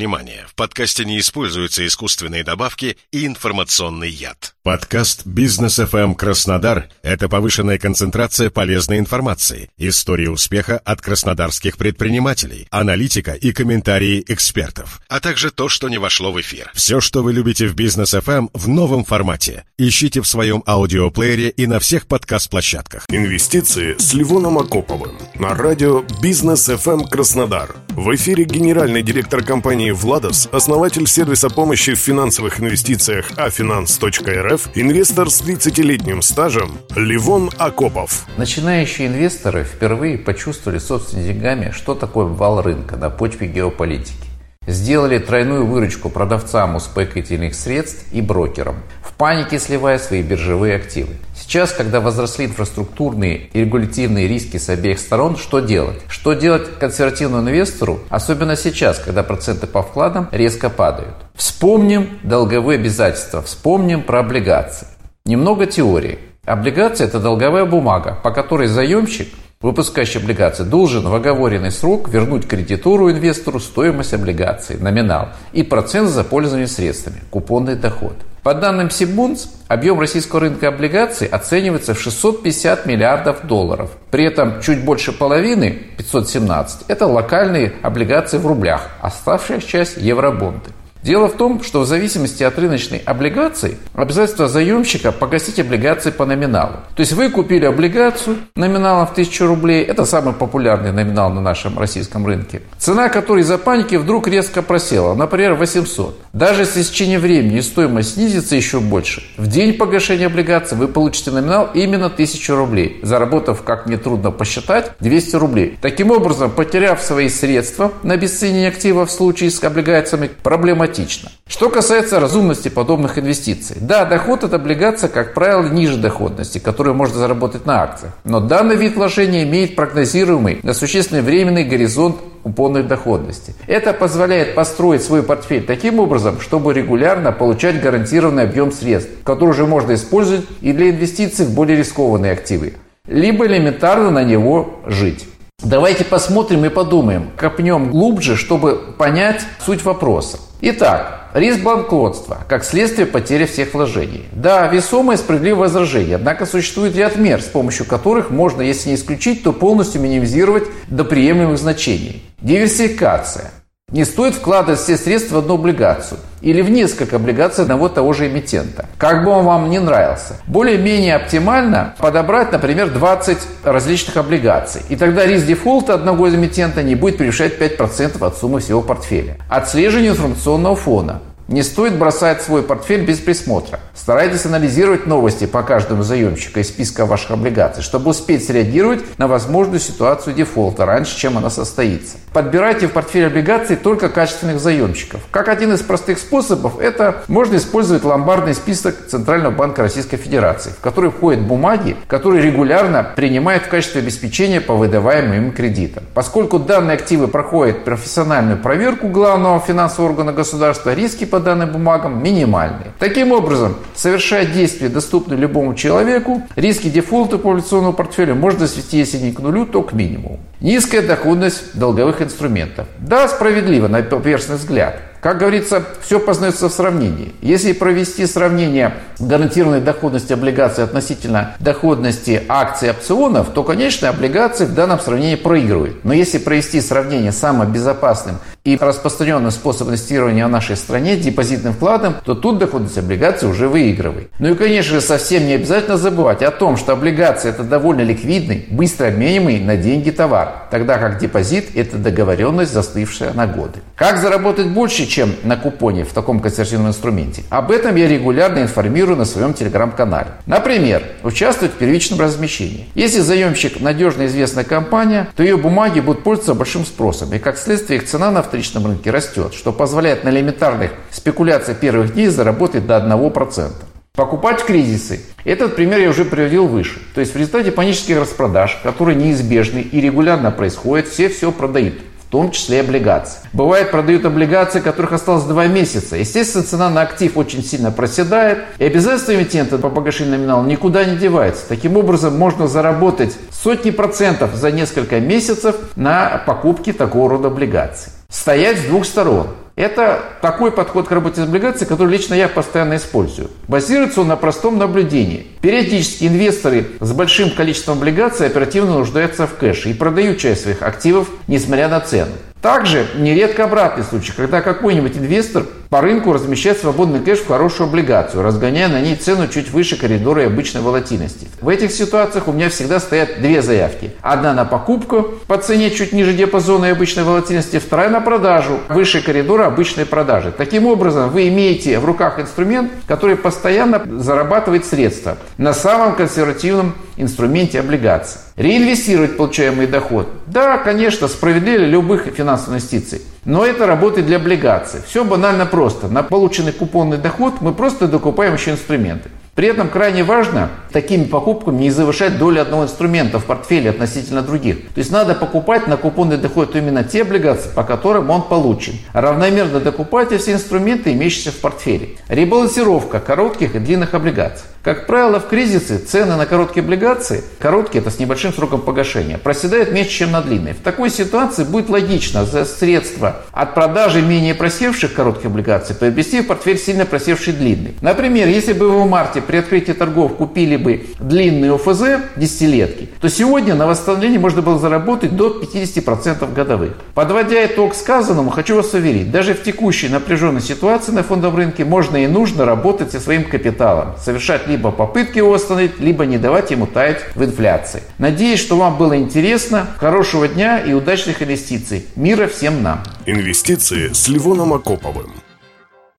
внимание, в подкасте не используются искусственные добавки и информационный яд. Подкаст «Бизнес FM Краснодар» — это повышенная концентрация полезной информации, истории успеха от краснодарских предпринимателей, аналитика и комментарии экспертов, а также то, что не вошло в эфир. Все, что вы любите в «Бизнес FM» в новом формате. Ищите в своем аудиоплеере и на всех подкаст-площадках. Инвестиции с Ливоном Акоповым на радио «Бизнес FM Краснодар». В эфире генеральный директор компании «Владос», основатель сервиса помощи в финансовых инвестициях afinance.rf, инвестор с 30-летним стажем Ливон Акопов. Начинающие инвесторы впервые почувствовали собственными деньгами, что такое вал рынка на почве геополитики. Сделали тройную выручку продавцам успокоительных средств и брокерам, в панике сливая свои биржевые активы. Сейчас, когда возросли инфраструктурные и регулятивные риски с обеих сторон, что делать? Что делать консервативному инвестору, особенно сейчас, когда проценты по вкладам резко падают? Вспомним долговые обязательства, вспомним про облигации. Немного теории. Облигация – это долговая бумага, по которой заемщик Выпускающий облигации должен в оговоренный срок вернуть кредитору инвестору стоимость облигации, номинал и процент за пользование средствами, купонный доход. По данным Сибунс, объем российского рынка облигаций оценивается в 650 миллиардов долларов. При этом чуть больше половины, 517, это локальные облигации в рублях, оставшая часть евробонды. Дело в том, что в зависимости от рыночной облигации обязательство заемщика погасить облигации по номиналу. То есть вы купили облигацию номиналом в 1000 рублей, это самый популярный номинал на нашем российском рынке, цена которой из-за паники вдруг резко просела, например, 800. Даже если в течение времени стоимость снизится еще больше, в день погашения облигации вы получите номинал именно 1000 рублей, заработав, как мне трудно посчитать, 200 рублей. Таким образом, потеряв свои средства на обесценение активов в случае с облигациями, проблема проблематично. Что касается разумности подобных инвестиций. Да, доход от облигаций, как правило, ниже доходности, которую можно заработать на акциях. Но данный вид вложения имеет прогнозируемый на существенный временный горизонт купонной доходности. Это позволяет построить свой портфель таким образом, чтобы регулярно получать гарантированный объем средств, который уже можно использовать и для инвестиций в более рискованные активы, либо элементарно на него жить. Давайте посмотрим и подумаем, копнем глубже, чтобы понять суть вопроса. Итак, риск банкротства, как следствие потери всех вложений. Да, весомое справедливое возражение, однако существует ряд мер, с помощью которых можно, если не исключить, то полностью минимизировать до приемлемых значений. Диверсификация. Не стоит вкладывать все средства в одну облигацию или в несколько облигаций одного того же эмитента. Как бы он вам не нравился. Более-менее оптимально подобрать, например, 20 различных облигаций. И тогда риск дефолта одного из эмитента не будет превышать 5% от суммы всего портфеля. Отслеживание информационного фона. Не стоит бросать свой портфель без присмотра. Старайтесь анализировать новости по каждому заемщику из списка ваших облигаций, чтобы успеть среагировать на возможную ситуацию дефолта раньше, чем она состоится. Подбирайте в портфель облигаций только качественных заемщиков. Как один из простых способов, это можно использовать ломбардный список Центрального банка Российской Федерации, в который входят бумаги, которые регулярно принимают в качестве обеспечения по выдаваемым им кредитам. Поскольку данные активы проходят профессиональную проверку главного финансового органа государства, риски по данным бумагам минимальные. Таким образом, совершая действия, доступные любому человеку, риски дефолта популяционного портфеля можно свести, если не к нулю, то к минимуму. Низкая доходность долговых инструментов. Да, справедливо на поверхностный взгляд. Как говорится, все познается в сравнении. Если провести сравнение гарантированной доходности облигаций относительно доходности акций опционов, то, конечно, облигации в данном сравнении проигрывают. Но если провести сравнение с самым безопасным и распространенным способом инвестирования в нашей стране депозитным вкладом, то тут доходность облигаций уже выигрывает. Ну и, конечно же, совсем не обязательно забывать о том, что облигации это довольно ликвидный, быстро обмениваемый на деньги товар, тогда как депозит это договоренность, застывшая на годы. Как заработать больше, чем на купоне в таком консервативном инструменте? Об этом я регулярно информирую на своем телеграм-канале. Например, участвовать в первичном размещении. Если заемщик надежно известная компания, то ее бумаги будут пользоваться большим спросом, и как следствие их цена на вторичном рынке растет, что позволяет на элементарных спекуляциях первых дней заработать до 1%. Покупать кризисы. Этот пример я уже приводил выше. То есть в результате панических распродаж, которые неизбежны и регулярно происходят, все все продают том числе и облигации. Бывает, продают облигации, которых осталось 2 месяца. Естественно, цена на актив очень сильно проседает, и обязательства эмитента по погашению номинала никуда не девается. Таким образом, можно заработать сотни процентов за несколько месяцев на покупке такого рода облигаций. Стоять с двух сторон. Это такой подход к работе с облигацией, который лично я постоянно использую. Базируется он на простом наблюдении. Периодически инвесторы с большим количеством облигаций оперативно нуждаются в кэше и продают часть своих активов, несмотря на цену. Также нередко обратный случай, когда какой-нибудь инвестор по рынку размещает свободный кэш в хорошую облигацию, разгоняя на ней цену чуть выше коридора и обычной волатильности. В этих ситуациях у меня всегда стоят две заявки. Одна на покупку по цене чуть ниже диапазона и обычной волатильности, вторая на продажу выше коридора обычной продажи. Таким образом, вы имеете в руках инструмент, который постоянно зарабатывает средства на самом консервативном инструменте облигаций. Реинвестировать получаемый доход. Да, конечно, справедливо любых финансовых инвестиций. Но это работает для облигаций. Все банально просто. На полученный купонный доход мы просто докупаем еще инструменты. При этом крайне важно такими покупками не завышать долю одного инструмента в портфеле относительно других. То есть надо покупать на купонный доход именно те облигации, по которым он получен. Равномерно докупать все инструменты, имеющиеся в портфеле. Ребалансировка коротких и длинных облигаций. Как правило, в кризисы цены на короткие облигации, короткие это с небольшим сроком погашения, проседают меньше, чем на длинные. В такой ситуации будет логично за средства от продажи менее просевших коротких облигаций приобрести в портфель сильно просевший длинный. Например, если бы вы в марте при открытии торгов купили бы длинные ОФЗ десятилетки, то сегодня на восстановлении можно было заработать до 50% годовых. Подводя итог сказанному, хочу вас уверить, даже в текущей напряженной ситуации на фондовом рынке можно и нужно работать со своим капиталом, совершать либо попытки его восстановить, либо не давать ему таять в инфляции. Надеюсь, что вам было интересно. Хорошего дня и удачных инвестиций. Мира всем нам. Инвестиции с Ливоном Акоповым.